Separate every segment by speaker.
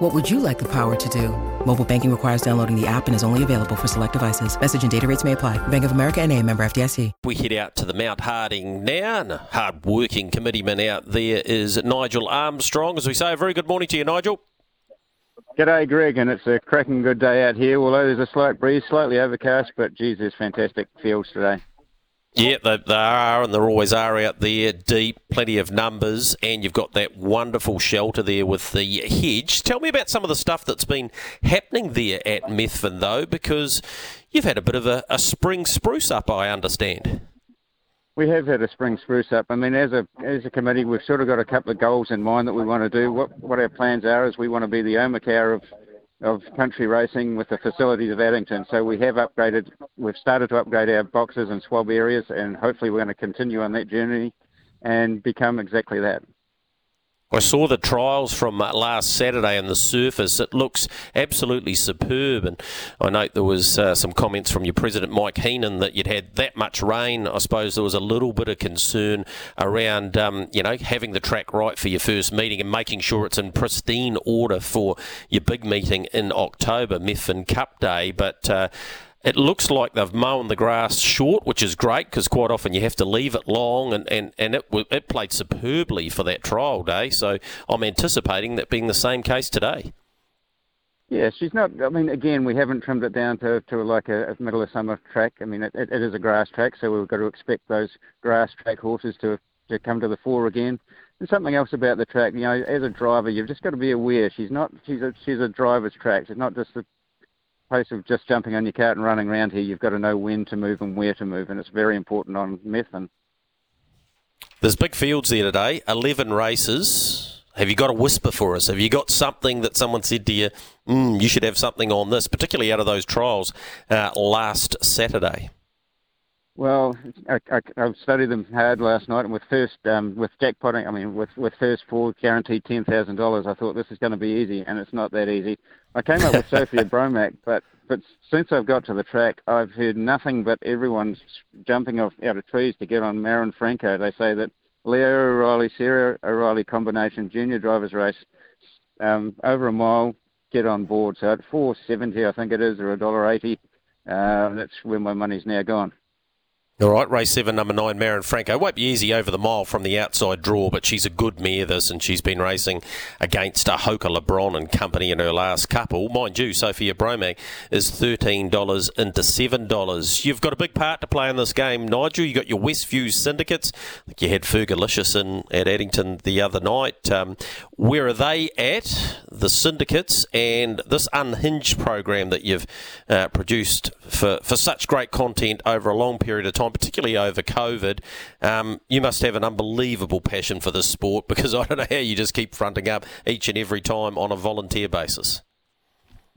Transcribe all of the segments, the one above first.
Speaker 1: What would you like the power to do? Mobile banking requires downloading the app and is only available for select devices. Message and data rates may apply. Bank of America and a member FDIC.
Speaker 2: We head out to the Mount Harding now, and a hard-working committeeman out there is Nigel Armstrong. As we say, a very good morning to you, Nigel.
Speaker 3: G'day, Greg, and it's a cracking good day out here. Although there's a slight breeze, slightly overcast, but geez, there's fantastic fields today.
Speaker 2: Yeah, they, they are, and there always are out there, deep, plenty of numbers, and you've got that wonderful shelter there with the hedge. Tell me about some of the stuff that's been happening there at Methven, though, because you've had a bit of a, a spring spruce up, I understand.
Speaker 3: We have had a spring spruce up. I mean, as a as a committee, we've sort of got a couple of goals in mind that we want to do. What what our plans are is we want to be the Omakau of of country racing with the facilities of Addington. So we have upgraded, we've started to upgrade our boxes and swab areas, and hopefully we're going to continue on that journey and become exactly that.
Speaker 2: I saw the trials from uh, last Saturday on the surface. It looks absolutely superb. And I note there was uh, some comments from your president, Mike Heenan, that you'd had that much rain. I suppose there was a little bit of concern around, um, you know, having the track right for your first meeting and making sure it's in pristine order for your big meeting in October, Methven Cup Day. But uh, it looks like they've mown the grass short, which is great because quite often you have to leave it long, and, and, and it, it played superbly for that trial day. So I'm anticipating that being the same case today.
Speaker 3: Yeah, she's not. I mean, again, we haven't trimmed it down to, to like a, a middle of summer track. I mean, it, it, is a grass track, so we've got to expect those grass track horses to to come to the fore again. And something else about the track, you know, as a driver, you've just got to be aware. She's not. She's a she's a driver's track. She's not just a place of just jumping on your cart and running around here, you've got to know when to move and where to move, and it's very important on Methven.
Speaker 2: There's big fields there today, 11 races. Have you got a whisper for us? Have you got something that someone said to you, mm, you should have something on this, particularly out of those trials uh, last Saturday?
Speaker 3: Well, I, I, I, studied them hard last night, and with first um, with jackpotting, I mean, with with first four guaranteed ten thousand dollars, I thought this is going to be easy, and it's not that easy. I came up with Sophia Bromack, but but since I've got to the track, I've heard nothing but everyone's jumping off out of trees to get on Marin Franco. They say that Leo O'Reilly, Sarah O'Reilly combination junior drivers race um, over a mile, get on board. So at four seventy, I think it is, or a dollar eighty, uh, that's where my money's now gone.
Speaker 2: All right, race seven, number nine, Marin Franco. Won't be easy over the mile from the outside draw, but she's a good mare, this, and she's been racing against a Hoka LeBron and company in her last couple. Mind you, Sophia Bromack is $13 into $7. You've got a big part to play in this game, Nigel. You've got your Westview syndicates. You had Fergalicious in at Addington the other night. Um, where are they at, the syndicates, and this unhinged program that you've uh, produced for, for such great content over a long period of time? particularly over COVID. Um, you must have an unbelievable passion for this sport because I don't know how you just keep fronting up each and every time on a volunteer basis.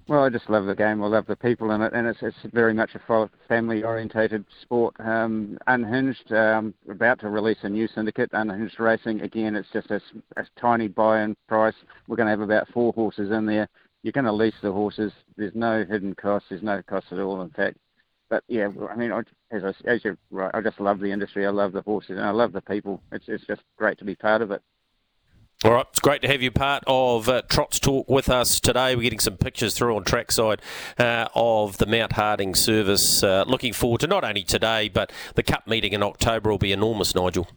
Speaker 3: Well, I just love the game. I love the people in it, and it's, it's very much a family-orientated sport. Um, unhinged, um, about to release a new syndicate, Unhinged Racing. Again, it's just a, a tiny buy-in price. We're going to have about four horses in there. You're going to lease the horses. There's no hidden costs. There's no cost at all. In fact, but yeah, I mean, as I, as you're right, I just love the industry. I love the horses, and I love the people. It's it's just great to be part of it.
Speaker 2: All right, it's great to have you part of uh, Trots Talk with us today. We're getting some pictures through on trackside uh, of the Mount Harding service. Uh, looking forward to not only today, but the Cup meeting in October will be enormous, Nigel.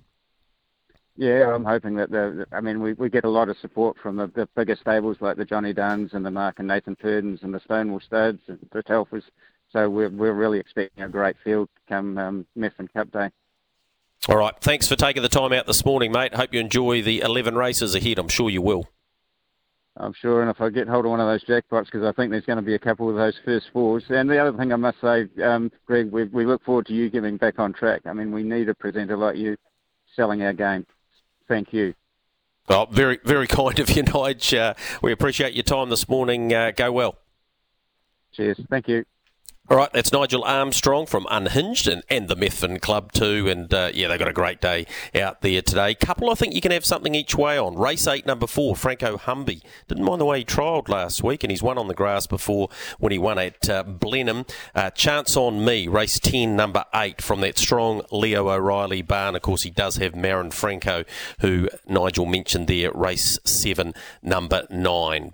Speaker 3: Yeah, I'm hoping that the. I mean, we, we get a lot of support from the, the bigger stables like the Johnny Dunns and the Mark and Nathan Purdons and the Stonewall Studs and the Telfers. So we're, we're really expecting a great field come um, Methven Cup Day.
Speaker 2: All right. Thanks for taking the time out this morning, mate. Hope you enjoy the 11 races ahead. I'm sure you will.
Speaker 3: I'm sure, and if I get hold of one of those jackpots, because I think there's going to be a couple of those first fours. And the other thing I must say, um, Greg, we, we look forward to you getting back on track. I mean, we need a presenter like you selling our game. Thank you.
Speaker 2: Well, very, very kind of you, Nige. Uh, we appreciate your time this morning. Uh, go well.
Speaker 3: Cheers. Thank you.
Speaker 2: All right, that's Nigel Armstrong from Unhinged and, and the Methven Club too. And uh, yeah, they've got a great day out there today. Couple, I think you can have something each way on. Race 8, number 4, Franco Humby. Didn't mind the way he trialled last week and he's won on the grass before when he won at uh, Blenheim. Uh, Chance on Me, race 10, number 8 from that strong Leo O'Reilly barn. Of course, he does have Marin Franco, who Nigel mentioned there, race 7, number 9.